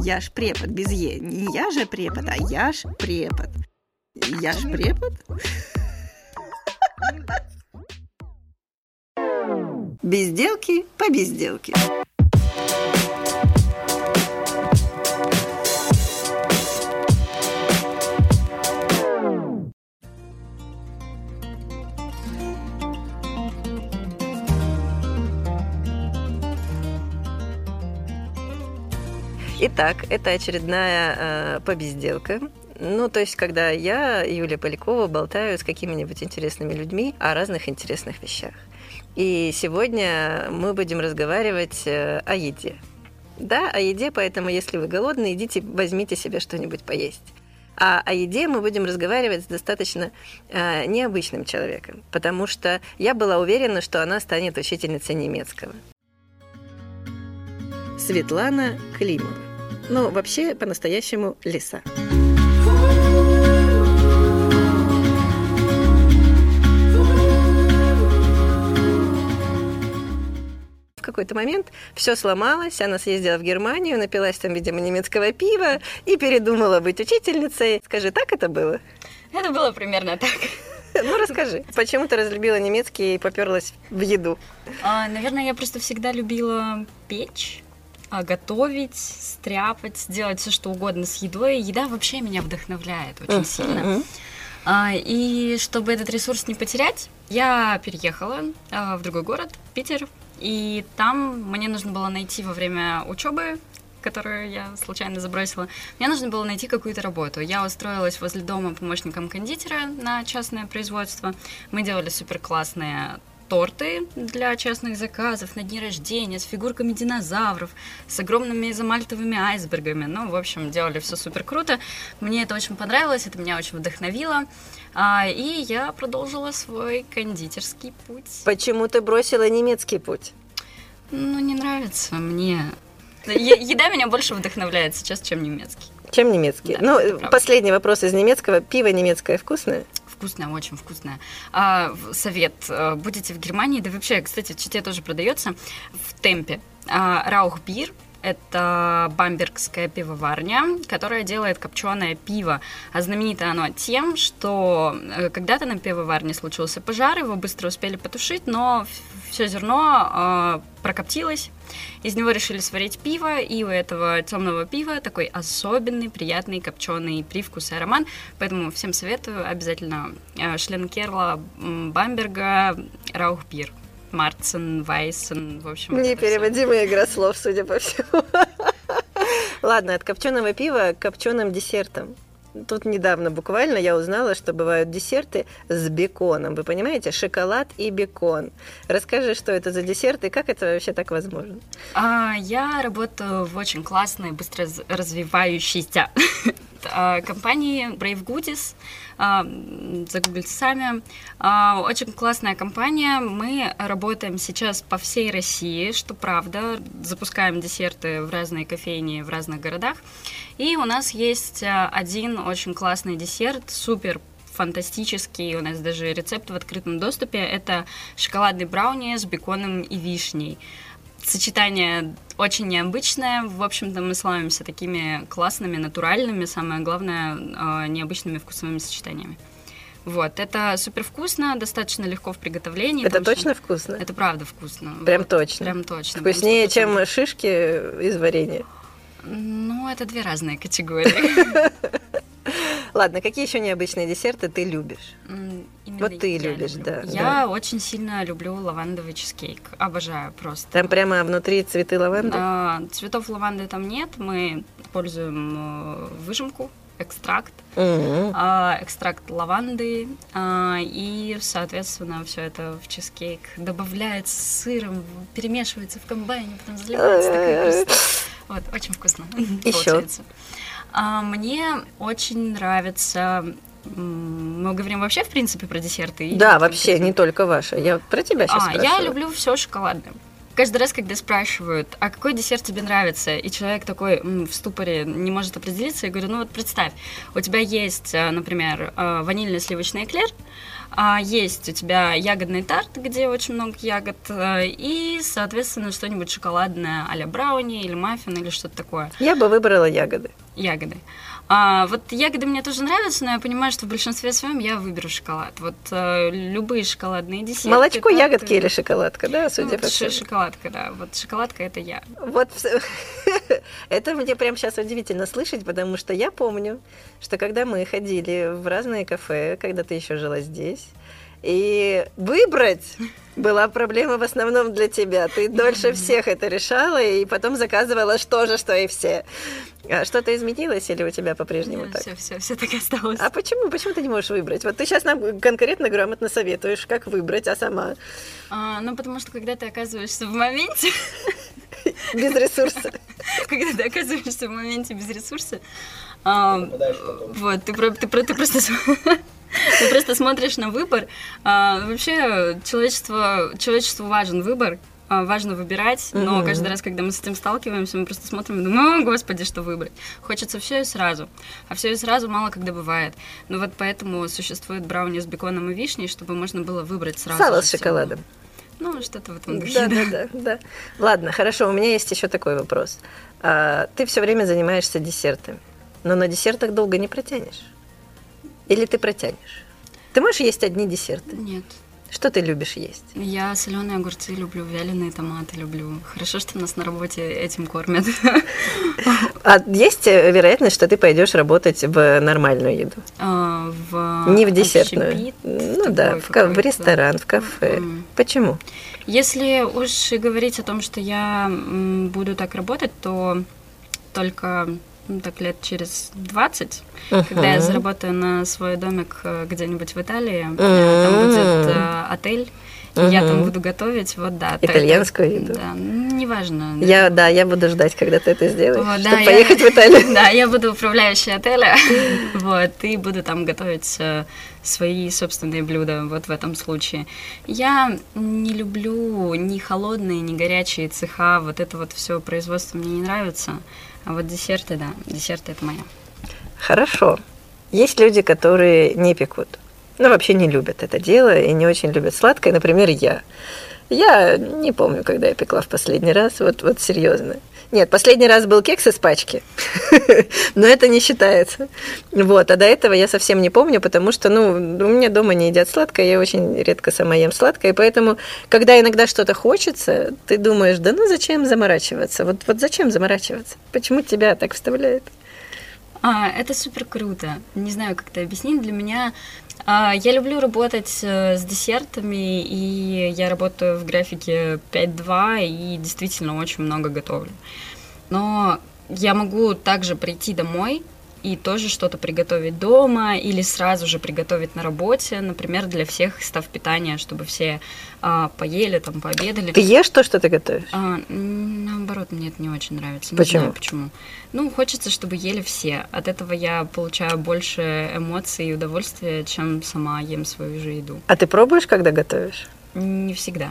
Я ж препод без Е. Не я же препод, а я ж препод. Я ж препод? Безделки по безделке. Итак, это очередная э, побезделка. Ну, то есть, когда я, Юлия Полякова, болтаю с какими-нибудь интересными людьми о разных интересных вещах. И сегодня мы будем разговаривать э, о еде. Да, о еде, поэтому если вы голодны, идите, возьмите себе что-нибудь поесть. А о еде мы будем разговаривать с достаточно э, необычным человеком, потому что я была уверена, что она станет учительницей немецкого. Светлана Климова. Ну, вообще, по-настоящему, лиса. В какой-то момент все сломалось, она съездила в Германию, напилась там, видимо, немецкого пива и передумала быть учительницей. Скажи, так это было? Это было примерно так. Ну, расскажи, почему ты разлюбила немецкий и поперлась в еду? А, наверное, я просто всегда любила печь готовить, стряпать, делать все что угодно с едой. Еда вообще меня вдохновляет очень uh-huh. сильно. А, и чтобы этот ресурс не потерять, я переехала а, в другой город, Питер, и там мне нужно было найти во время учебы которую я случайно забросила, мне нужно было найти какую-то работу. Я устроилась возле дома помощником кондитера на частное производство. Мы делали супер классные торты для частных заказов на дни рождения с фигурками динозавров, с огромными изомальтовыми айсбергами. Ну, в общем, делали все супер круто. Мне это очень понравилось, это меня очень вдохновило. А, и я продолжила свой кондитерский путь. Почему ты бросила немецкий путь? Ну, не нравится мне. Еда меня больше вдохновляет сейчас, чем немецкий. Чем немецкий? Да, ну, последний вопрос из немецкого. Пиво немецкое вкусное? Вкусная, очень вкусная. А, совет. Э, будете в Германии, да вообще, кстати, в Чите тоже продается в темпе. А, Раухбир это бамбергская пивоварня, которая делает копченое пиво. А знаменито оно тем, что э, когда-то на пивоварне случился пожар, его быстро успели потушить, но все зерно э, прокоптилось, из него решили сварить пиво, и у этого темного пива такой особенный, приятный, копченый привкус и аромат. Поэтому всем советую обязательно э, Шленкерла, Бамберга, Раухбир. Марцен, Вайсен, в общем. Непереводимая игра слов, судя по всему. Ладно, от копченого пива к копченым десертам. Тут недавно буквально я узнала, что бывают десерты с беконом. Вы понимаете? Шоколад и бекон. Расскажи, что это за десерт и как это вообще так возможно? А, я работаю в очень классной, быстро развивающейся а, компании Brave Goodies. А, загуглите сами. А, очень классная компания. Мы работаем сейчас по всей России, что правда. Запускаем десерты в разные кофейни в разных городах. И у нас есть один очень классный десерт, супер фантастический, у нас даже рецепт в открытом доступе, это шоколадный брауни с беконом и вишней сочетание очень необычное. В общем-то, мы славимся такими классными, натуральными, самое главное, а, необычными вкусовыми сочетаниями. Вот, это супер вкусно, достаточно легко в приготовлении. Это точно что... вкусно? Это правда вкусно. Прям вот, точно? Прям точно. Вкуснее, чем шишки из варенья? Ну, это две разные категории. Ладно, какие еще необычные десерты ты любишь? Именно вот ты любишь, люблю. да. Я да. очень сильно люблю лавандовый чизкейк. Обожаю просто. Там прямо внутри цветы лаванды? А, цветов лаванды там нет. Мы используем э, выжимку, экстракт, mm-hmm. а, экстракт лаванды, а, и, соответственно, все это в чизкейк добавляется с сыром, перемешивается в комбайне, потом заливается такой Вот, очень вкусно Еще. А, мне очень нравится мы говорим вообще, в принципе, про десерты? Да, вообще, не только ваши. Я про тебя сейчас А, спрашиваю. я люблю все шоколадное. Каждый раз, когда спрашивают, а какой десерт тебе нравится, и человек такой в ступоре не может определиться, я говорю, ну вот представь, у тебя есть, э, например, э, ванильный сливочный эклер, А есть у тебя ягодный тарт, где очень много ягод, э, и, соответственно, что-нибудь шоколадное а-ля брауни или маффин или что-то такое. Я бы выбрала ягоды. Ягоды. А, вот ягоды мне тоже нравятся, но я понимаю, что в большинстве своем я выберу шоколад. Вот э, любые шоколадные десерты. Молочко, тарты, ягодки или шоколадка, да, судя ну, по всему? Шоколадка, да. Вот шоколадка это я. Вот это мне прямо сейчас удивительно слышать, потому что я помню, что когда мы ходили в разные кафе, когда ты еще жила здесь, и выбрать была проблема в основном для тебя. Ты дольше всех это решала и потом заказывала что же, что и все. А что-то изменилось или у тебя по-прежнему так? Все, все, все так и осталось. А почему? Почему ты не можешь выбрать? Вот ты сейчас нам конкретно грамотно советуешь, как выбрать, а сама? А, ну, потому что когда ты оказываешься в моменте... Без ресурса. Когда ты оказываешься в моменте без ресурса, вот, ты, ты, ты просто ты просто смотришь на выбор. А, вообще, человечество, человечеству важен выбор, а, важно выбирать, но mm-hmm. каждый раз, когда мы с этим сталкиваемся, мы просто смотрим и думаем, о, господи, что выбрать. Хочется все и сразу. А все и сразу мало когда бывает. Ну вот поэтому существует брауни с беконом и вишней, чтобы можно было выбрать сразу. Сало с шоколадом. Ну, что-то в этом духе. Да, да, да, да. Ладно, хорошо, у меня есть еще такой вопрос. А, ты все время занимаешься десертами, но на десертах долго не протянешь. Или ты протянешь? Ты можешь есть одни десерты? Нет. Что ты любишь есть? Я соленые огурцы люблю, вяленые томаты люблю. Хорошо, что нас на работе этим кормят. А есть вероятность, что ты пойдешь работать в нормальную еду? А, в Не в десертную. Общепит, ну да, в, в ресторан, в кафе. Mm. Почему? Если уж говорить о том, что я буду так работать, то только ну, так лет через 20, uh-huh. когда я заработаю на свой домик э, где-нибудь в Италии, uh-huh. там будет э, отель, я там буду готовить, вот да. Итальянскую это, еду. Да, неважно. Я, да, я буду ждать, когда ты это сделаешь, вот, чтобы да, поехать я, в Италию. Да, я буду управляющей отеля, вот, и буду там готовить э, свои собственные блюда, вот в этом случае. Я не люблю ни холодные, ни горячие цеха, вот это вот все производство мне не нравится. А вот десерты, да, десерты это моя. Хорошо. Есть люди, которые не пекут. Ну, вообще не любят это дело и не очень любят сладкое. Например, я. Я не помню, когда я пекла в последний раз, вот, вот серьезно. Нет, последний раз был кекс из пачки, но это не считается. Вот, а до этого я совсем не помню, потому что, ну, у меня дома не едят сладкое, я очень редко сама ем сладкое, поэтому, когда иногда что-то хочется, ты думаешь, да ну зачем заморачиваться? Вот, вот зачем заморачиваться? Почему тебя так вставляет? А, это супер круто. Не знаю, как это объяснить. Для меня я люблю работать э, с десертами, и я работаю в графике 5.2 и действительно очень много готовлю. Но я могу также прийти домой и тоже что-то приготовить дома или сразу же приготовить на работе, например, для всех став питания, чтобы все а, поели, там, пообедали. Ты ешь то, что ты готовишь? А, наоборот, мне это не очень нравится. Почему? Не знаю, почему. Ну, хочется, чтобы ели все. От этого я получаю больше эмоций и удовольствия, чем сама ем свою же еду. А ты пробуешь, когда готовишь? Не всегда.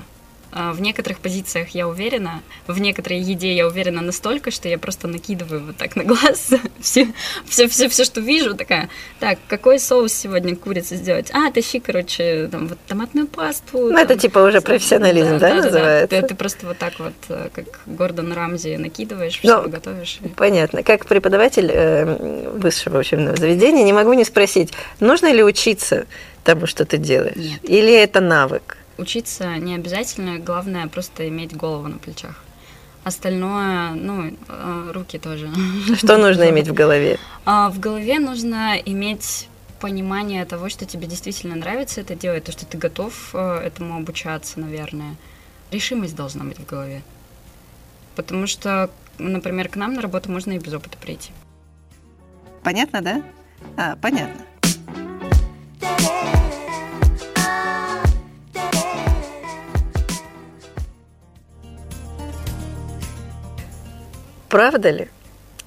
А, в некоторых позициях я уверена, в некоторой еде я уверена настолько, что я просто накидываю вот так на глаз все, все, все, все, что вижу, такая, так, какой соус сегодня курица сделать? А, тащи, короче, там вот томатную пасту. Ну, там, это типа уже профессионализм, да, да, да называется? Да, ты, ты просто вот так вот, э, как Гордон Рамзи, накидываешь, все ну, готовишь. Понятно. Как преподаватель э, высшего учебного заведения не могу не спросить, нужно ли учиться тому, что ты делаешь? Нет. Или это навык? Учиться не обязательно, главное просто иметь голову на плечах. Остальное, ну, э, руки тоже. Что нужно иметь в голове? А, в голове нужно иметь понимание того, что тебе действительно нравится это делать, то, что ты готов э, этому обучаться, наверное. Решимость должна быть в голове. Потому что, например, к нам на работу можно и без опыта прийти. Понятно, да? А, понятно. Правда ли,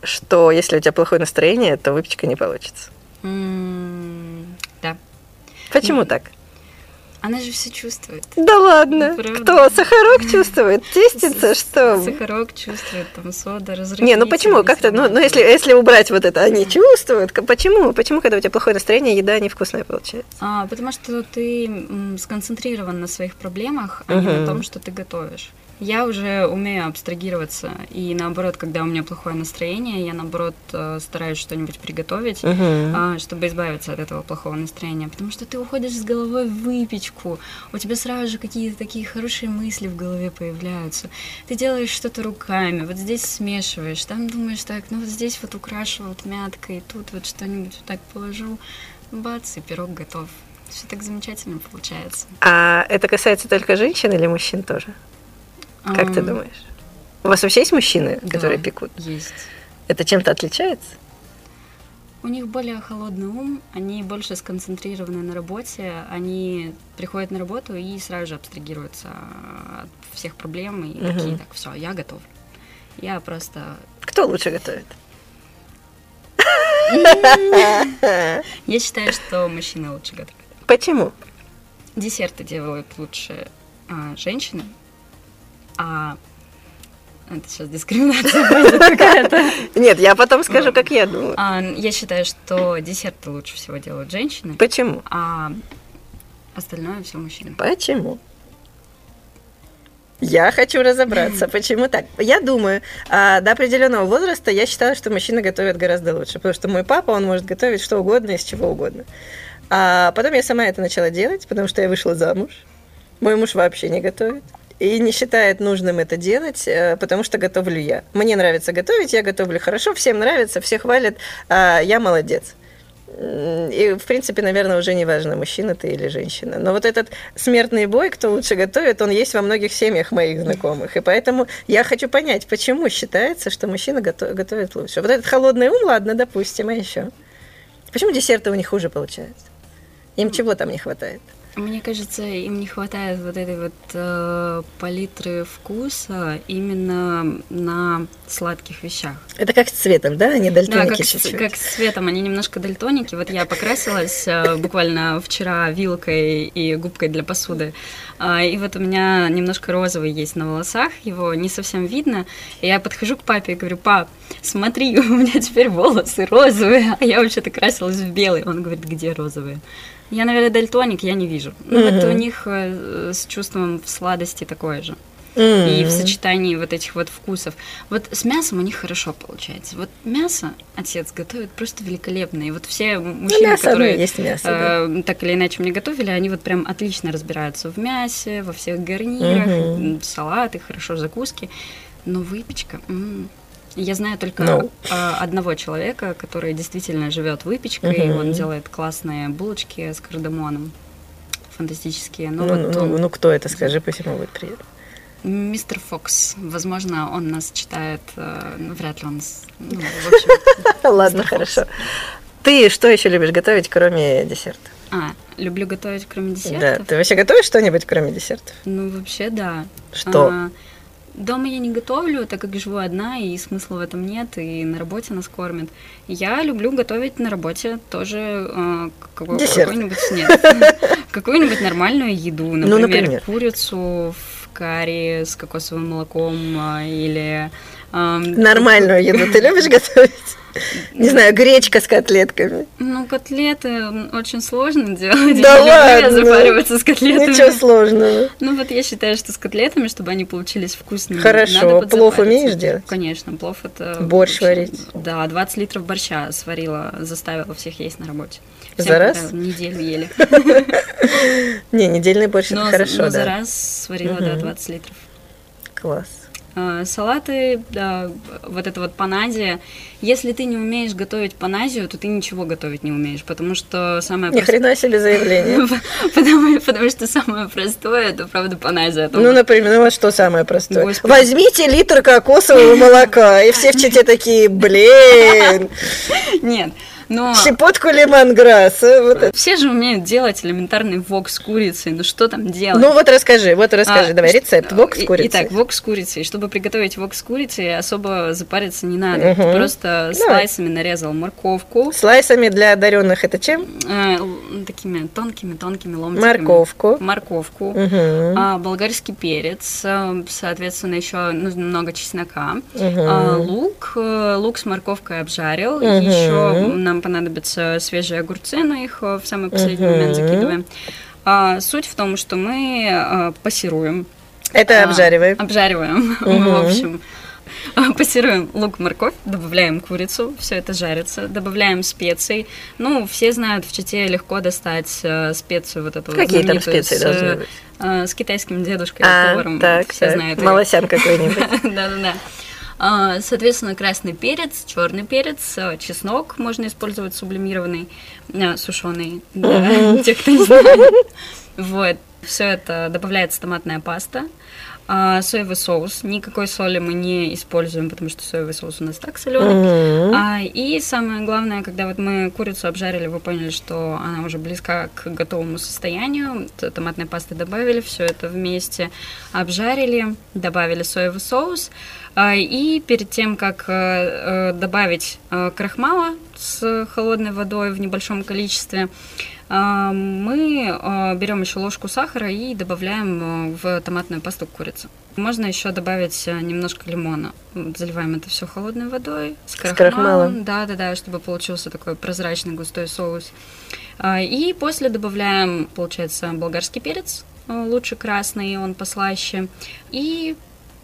что если у тебя плохое настроение, то выпечка не получится? Mm, да. Почему mm. так? Она же все чувствует. Да ладно. Ну, Кто? Сахарок чувствует? Тестится, что? Сахарок чувствует, там сода, разрыв. Не, ну почему? Как-то, ну, ну если, если убрать вот это, они чувствуют. Почему? Почему, когда у тебя плохое настроение, еда невкусная получается? А, потому что ты сконцентрирован на своих проблемах, а не на том, что ты готовишь. Я уже умею абстрагироваться, и наоборот, когда у меня плохое настроение, я наоборот э, стараюсь что-нибудь приготовить, uh-huh. чтобы избавиться от этого плохого настроения, потому что ты уходишь с головой в выпечку, у тебя сразу же какие-то такие хорошие мысли в голове появляются, ты делаешь что-то руками, вот здесь смешиваешь, там думаешь так, ну вот здесь вот украшу вот мяткой, тут вот что-нибудь вот так положу, бац, и пирог готов. Все так замечательно получается. А это касается только женщин или мужчин тоже? Как ты думаешь? У вас вообще есть мужчины, которые да, пекут? Есть. Это чем-то отличается? У них более холодный ум, они больше сконцентрированы на работе, они приходят на работу и сразу же абстрагируются от всех проблем и угу. такие, так, все, я готов. Я просто... Кто лучше готовит? Я считаю, что мужчина лучше готовит. Почему? Десерты делают лучше а, женщины, а это сейчас дискриминация будет какая-то. Нет, я потом скажу, как я думаю. А, я считаю, что десерты лучше всего делают женщины. Почему? А остальное все мужчины. Почему? Я хочу разобраться, почему так. Я думаю, а, до определенного возраста я считала, что мужчины готовят гораздо лучше, потому что мой папа, он может готовить что угодно из чего угодно. А потом я сама это начала делать, потому что я вышла замуж. Мой муж вообще не готовит и не считает нужным это делать, э, потому что готовлю я. Мне нравится готовить, я готовлю хорошо, всем нравится, все хвалят, а я молодец. И, в принципе, наверное, уже не важно, мужчина ты или женщина. Но вот этот смертный бой, кто лучше готовит, он есть во многих семьях моих знакомых. И поэтому я хочу понять, почему считается, что мужчина готовит лучше. Вот этот холодный ум, ладно, допустим, а еще? Почему десерты у них хуже получаются? Им чего там не хватает? Мне кажется, им не хватает вот этой вот э, палитры вкуса именно на сладких вещах. Это как с цветом, да? Они дальтоники да, как, чуть-чуть. С, как с цветом, они немножко дальтоники. Вот я покрасилась э, буквально вчера вилкой и губкой для посуды. Э, и вот у меня немножко розовый есть на волосах, его не совсем видно. И я подхожу к папе и говорю, пап, смотри, у меня теперь волосы розовые, а я вообще-то красилась в белый. Он говорит, где розовые? Я, наверное, дальтоник, я не вижу. Ну, mm-hmm. вот у них э, с чувством сладости такое же. Mm-hmm. И в сочетании вот этих вот вкусов. Вот с мясом у них хорошо получается. Вот мясо отец готовит просто великолепно. И вот все мужчины, мясо, которые есть мясо, э, да. так или иначе мне готовили, они вот прям отлично разбираются в мясе, во всех гарнирах, mm-hmm. салаты, хорошо закуски. Но выпечка... М-м, я знаю только no. А, одного человека, который действительно живет выпечкой, и он делает классные булочки с кардамоном. Фантастические. Но ну, вот ну, он... ну, кто это, скажи, почему будет приятно. Мистер Фокс. Возможно, он нас читает, э, ну, вряд ли он... Ну, Ладно, хорошо. Ты что еще любишь готовить, кроме десерта? А, люблю готовить, кроме десертов? Да. Ты вообще готовишь что-нибудь, кроме десертов? Ну, вообще, да. Что? А, Дома я не готовлю, так как живу одна, и смысла в этом нет, и на работе нас кормят. Я люблю готовить на работе тоже э, какой- какую-нибудь нет, какую-нибудь нормальную еду, например, ну, например, курицу в карри с кокосовым молоком э, или нормальную еду ты любишь готовить? Не знаю, гречка с котлетками. Ну, котлеты очень сложно делать. Да ладно. запариваться с котлетами. Ничего сложного. Ну, вот я считаю, что с котлетами, чтобы они получились вкусными, Хорошо. Плов умеешь делать? Конечно, плов это... Борщ варить? Да, 20 литров борща сварила, заставила всех есть на работе. Всем за раз? Неделю ели. Не, недельный борщ это хорошо, да. за раз сварила, да, 20 литров. Класс. А, салаты, да, вот это вот паназия. Если ты не умеешь готовить паназию, то ты ничего готовить не умеешь, потому что самое Ни хрена себе заявление. потому, потому что самое простое, это правда паназия. Ну, например, ну вот что самое простое? Возьмите литр кокосового молока, и все в чите такие, блин. Нет, Но... Щепотку лимонграсса. Вот это. Все же умеют делать элементарный вок с курицей. Ну что там делать? Ну вот расскажи, вот расскажи, А, давай, рецепт. Вок с курицей. Итак, вок с курицей. Чтобы приготовить вок с курицей, особо запариться не надо. Ты Мгм. просто Давай. слайсами нарезал морковку. Слайсами для одаренных это чем? э, такими тонкими-тонкими ломтиками. Морковку. Морковку. Мгм. а, болгарский перец, э, соответственно, еще нужно много чеснока, Мгм. а, лук, э, лук с морковкой обжарил, Мгм. еще нам понадобятся свежие огурцы, но их э, в самый последний момент закидываем. А, суть в том, что мы э, пассируем. Это а, обжариваем. Обжариваем, в общем. А, Пассируем лук, морковь, добавляем курицу, все это жарится, добавляем специи. Ну, все знают, в Чите легко достать э, специю вот эту Какие там специи с, должны быть? э, с китайским дедушкой А, поваром. так, все так. знают. Малосян какой-нибудь. Да-да-да. А, Соответственно, красный перец, черный перец, э, чеснок можно использовать сублимированный, сушеный, для тех, кто не знает. Вот. Все это добавляется томатная паста. А, соевый соус. Никакой соли мы не используем, потому что соевый соус у нас так соленый. Мгм. А, и самое главное, когда вот мы курицу обжарили, вы поняли, что она уже близка к готовому состоянию. Томатной пасты добавили, все это вместе обжарили, добавили соевый соус. А, и перед тем, как э, э, добавить э, крахмала с холодной водой в небольшом количестве, а, мы берем еще ложку сахара и добавляем в томатную пасту курицы. Можно еще добавить немножко лимона. Заливаем это все холодной водой с крахмалом. крахмалом. Да, да, да, чтобы получился такой прозрачный густой соус. А, И после добавляем, получается, болгарский перец, лучше красный, он послаще. И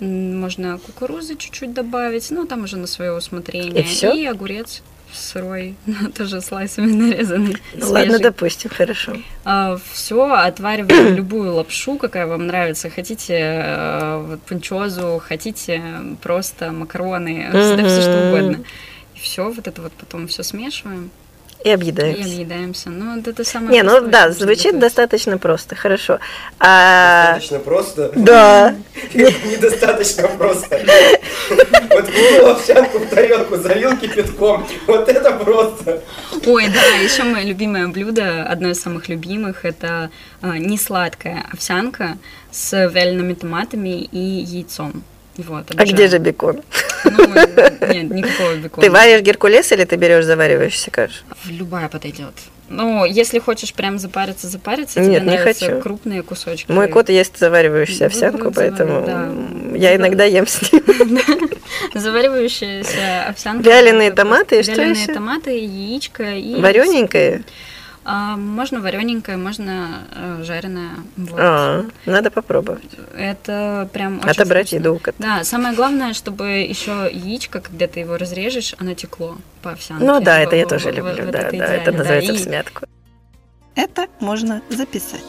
можно кукурузы чуть-чуть добавить, ну, там уже на свое усмотрение. И всё? И огурец сырой, тоже слайсами нарезанный. Ну ладно, свежий. допустим, хорошо. все, отвариваем любую лапшу, какая вам нравится. Хотите э, вот, пунчозу, хотите просто макароны, да все что угодно. И все, вот это вот потом все смешиваем И и объедаемся. объедаемся. Ну, вот это самое Не, ну простое, да, звучит достаточно просто, хорошо. А, Достаточно просто. да. Недостаточно просто. Вот кинул овсянку в тарелку, залил кипятком. Вот это просто. Ой, да, еще мое любимое блюдо, одно из самых любимых, это а, несладкая овсянка с вялеными томатами и яйцом. Вот, А где же бекон? Ну, нет, никакого бекона. Ты варишь геркулес или ты берешь заваривающийся кашу? Любая подойдет. Ну, если хочешь прям запариться, запариться, Нет, тебе не нравятся хочу. крупные кусочки. Мой кот ест заваривающуюся овсянку, вот поэтому да. я иногда ем с ним. Заваривающаяся овсянка. Вяленые томаты и что Вяленые еще? томаты, яичко и... Варененькое? А, можно варененькое, можно э, жареное. Вот. А, надо попробовать. Это прям очень Отобрать вкусно. еду кота. Да, самое главное, чтобы еще яичко, когда ты его разрежешь, оно текло по овсянке. Ну да, это я тоже люблю, вот да, это да, это идеально, да. называется И- в смятку. Это можно записать.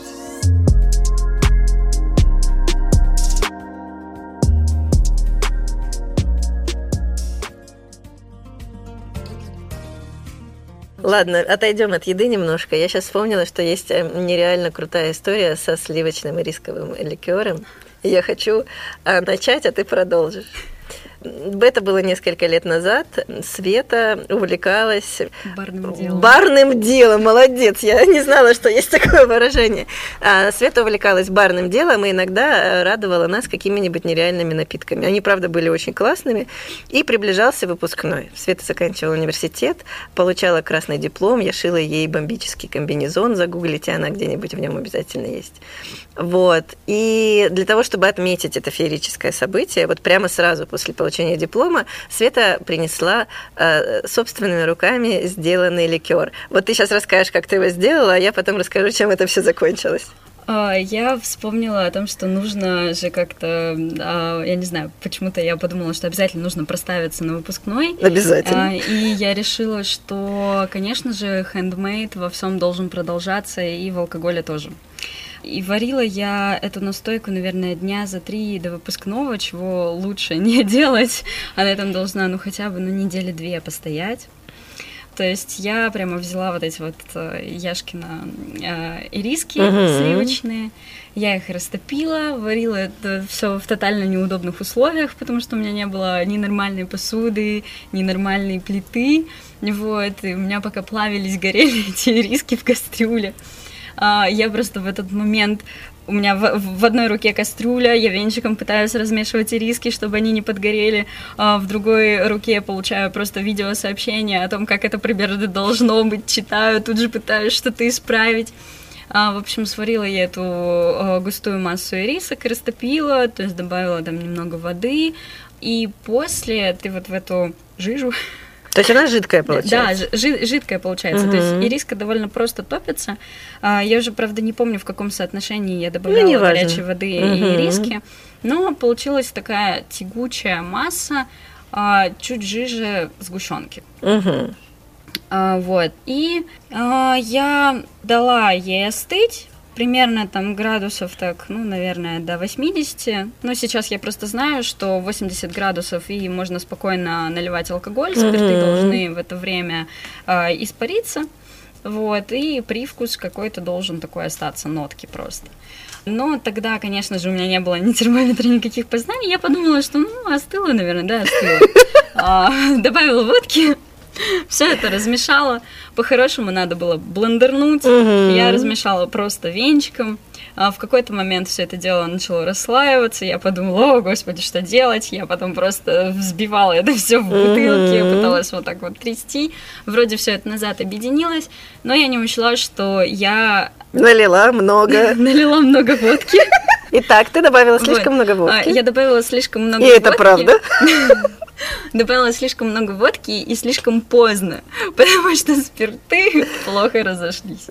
Ладно, отойдем от еды немножко. Я сейчас вспомнила, что есть э, нереально крутая история со сливочным и рисковым ликером. Я хочу а, начать, а ты продолжишь. Это было несколько лет назад. Света увлекалась Барным делом. Барным делом, молодец. Я не знала, что есть такое выражение. А, Света увлекалась барным делом и иногда э, радовала нас какими-нибудь нереальными напитками. Они, правда, были очень классными. И приближался выпускной. Света заканчивала университет, получала красный диплом. Я шила ей бомбический комбинезон. Загуглите, она где-нибудь в нем обязательно есть. Вот. И для того, чтобы отметить это феерическое событие, вот прямо сразу после получения диплома Света принесла э, собственными руками сделанный ликер. Вот ты сейчас расскажешь, как ты его сделала, а я потом расскажу, чем это все закончилось. А, Я вспомнила о том, что нужно же как-то, а, я не знаю, почему-то я подумала, что обязательно нужно проставиться на выпускной. Обязательно. А, И я решила, что, конечно же, хендмейд во всем должен продолжаться, и в алкоголе тоже. И варила я эту настойку, наверное, дня за три до выпускного, чего лучше не делать. Она там должна, ну, хотя бы, ну, недели две постоять. То есть я прямо взяла вот эти вот э, Яшкина э, ириски Мгм. сливочные, я их растопила, варила это все в тотально неудобных условиях, потому что у меня не было ни нормальной посуды, ни нормальной плиты, вот, и у меня пока плавились, горели эти ириски в кастрюле. А, я просто в этот момент у меня в, в одной руке кастрюля, я венчиком пытаюсь размешивать ириски, чтобы они не подгорели, а в другой руке получаю просто видеосообщение о том, как это примерно должно быть, читаю, тут же пытаюсь что-то исправить. А, в общем, сварила я эту э, густую массу ирисок, растопила, то есть добавила там немного воды, и после ты вот в эту жижу То есть она жидкая да, получается? жи- жи- жидкая получается. То есть ириска довольно просто топится. А, Я уже, правда, не помню, в каком соотношении я добавляла Ну, горячей воды Мгм. и ириски. Но получилась такая тягучая масса, а, чуть жиже сгущенки. А, Вот. И я дала ей остыть. Примерно там градусов так, ну, наверное, до 80. Но сейчас я просто знаю, что 80 градусов и можно спокойно наливать алкоголь. Спирты Мгм. должны в это время а, испариться. Вот, и привкус какой-то должен такой остаться, нотки просто. Но тогда, конечно же, у меня не было ни термометра, никаких познаний. Я подумала, что, ну, остыло, наверное, да, остыло. А, Добавила водки, все это размешала. По-хорошему надо было блендернуть. Мгм. Я размешала просто венчиком. А в какой-то момент все это дело начало расслаиваться. Я подумала, о, господи, что делать? Я потом просто взбивала это все в бутылке, Мгм. пыталась вот так вот трясти. Вроде все это назад объединилось, но я не учла, что я Налила много. налила много водки. Итак, ты добавила слишком Вот. много А, водки. Я добавила слишком много И водки. это правда? Добавила слишком много водки и слишком поздно, потому что спирты плохо разошлись.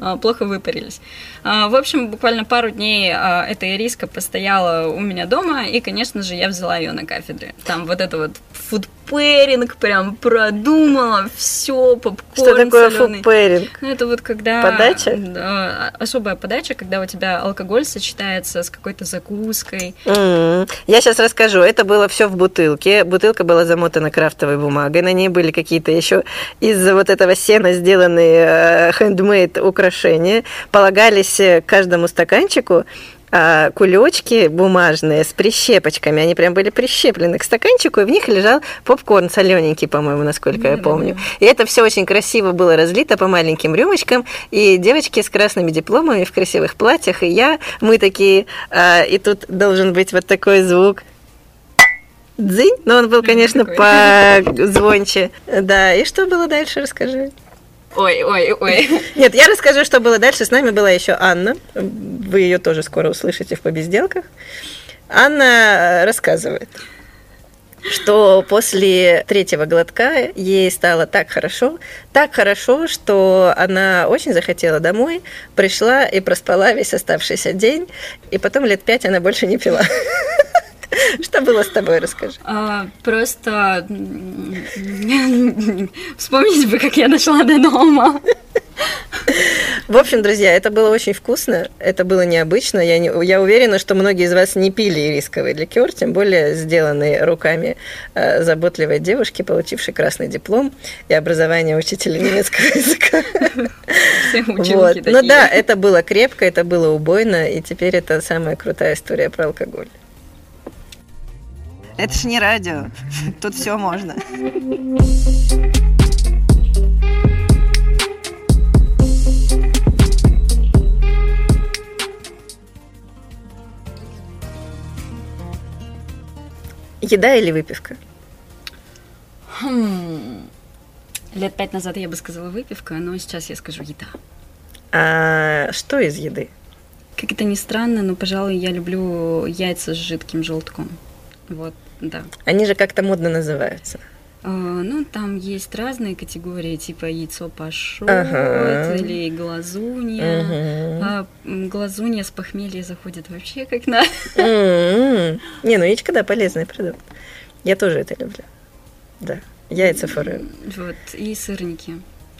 А, плохо выпарились. А, В общем, буквально пару дней а, эта ириска постояла у меня дома, и, конечно же, я взяла ее на кафедре. Там вот это вот фудпэринг прям продумала, все, попкорн Что такое фудпэринг? Ну, это вот когда... Подача? Да, особая подача, когда у тебя алкоголь сочетается с какой-то закуской. М, Я сейчас расскажу. Это было все в бутылке. Бутылка была замотана крафтовой бумагой. На ней были какие-то еще из вот этого сена сделанные хендмейд украшения. Полагались э, каждому стаканчику а, кулечки бумажные с прищепочками. Они прям были прищеплены к стаканчику, и в них лежал попкорн солененький, по-моему, насколько я помню. И это все очень красиво было разлито по маленьким рюмочкам. И девочки с красными дипломами в красивых платьях, и я, мы такие, а, и тут должен быть вот такой звук. Дзынь, но он был, конечно, позвонче. Да, и что было дальше, расскажи. Ой, ой, ой. Нет, я расскажу, что было дальше. С нами была еще Анна. Вы ее тоже скоро услышите в побезделках. Анна э, рассказывает, что после третьего глотка ей стало так хорошо, так хорошо, что она очень захотела домой, пришла и проспала весь оставшийся день, и потом лет пять она больше не пила. Что было с тобой, расскажи. А, просто вспомнить бы, как я дошла до дома. В общем, друзья, это было очень вкусно, это было необычно. Я, не, я уверена, что многие из вас не пили ирисковый ликер, тем более сделанный руками э, заботливой девушки, получившей красный диплом и образование учителя немецкого языка. Вот. Ну да, это было крепко, это было убойно, и теперь это самая крутая история про алкоголь. Это ж не радио. Тут все можно. Еда или выпивка? Хм. Лет пять назад я бы сказала выпивка, но сейчас я скажу еда. А что из еды? Как это ни странно, но, пожалуй, я люблю яйца с жидким желтком. Вот, да. Они же как-то модно называются. А, ну, там есть разные категории, типа яйцо пашот Ага. или глазунья. Мгм. А глазунья с похмелья заходит вообще как на... М-м. Не, ну яичко, да, полезный продукт. Я тоже это люблю. Да. Яйца форель. Вот, и сырники.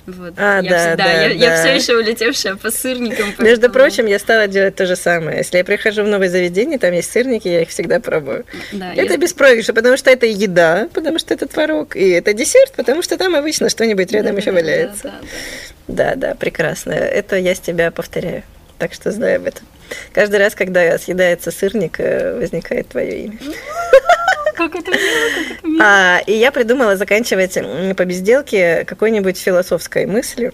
Вот. А, я да, всегда, да, я, я да. все еще улетевшая по сырникам. Между поэтому- прочим, я стала делать то же самое. Если я прихожу в новое заведение, там есть сырники, я их всегда пробую. да, Это я- беспроигрышно, потому что это еда, потому что это творог, и это десерт, потому что там обычно что-нибудь рядом да, еще да, валяется. да, да, Да, да, прекрасно. Это я с тебя повторяю. Так что знай об этом. Каждый раз, когда съедается сырник, э, возникает твое имя. Как это мило, как это мило. А, и я придумала заканчивать по безделке какой-нибудь философской мыслью.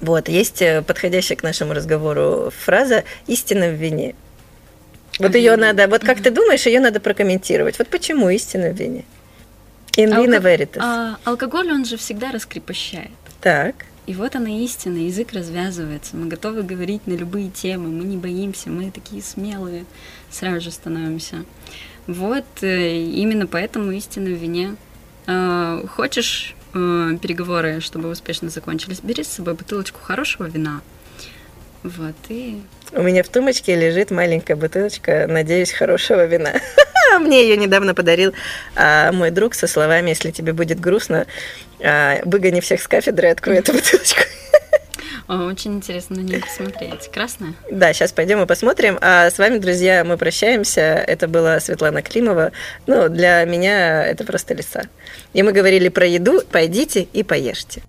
Вот, есть э, подходящая к нашему разговору фраза «истина в вине». Вот ее надо, вот как ты думаешь, ее надо прокомментировать. Вот почему истина в вине? In vino Алко- veritas. а, алкоголь, он же всегда раскрепощает. Так. И вот она истина, язык развязывается. Мы готовы говорить на любые темы, мы не боимся, мы такие смелые, сразу же становимся. Вот э, именно поэтому истина в вине. А, Хочешь э, переговоры, чтобы успешно закончились, бери с собой бутылочку хорошего вина. Вот, и У меня в тумочке лежит маленькая бутылочка, надеюсь, хорошего вина. Мне ее недавно подарил а, мой друг со словами, если тебе будет грустно, а, выгони всех с кафедры открой эту бутылочку. Очень интересно на нее посмотреть. Красная? Да, сейчас пойдем и посмотрим. А с вами, друзья, мы прощаемся. Это была Светлана Климова. Ну, для меня это просто лиса. И мы говорили про еду. Пойдите и поешьте.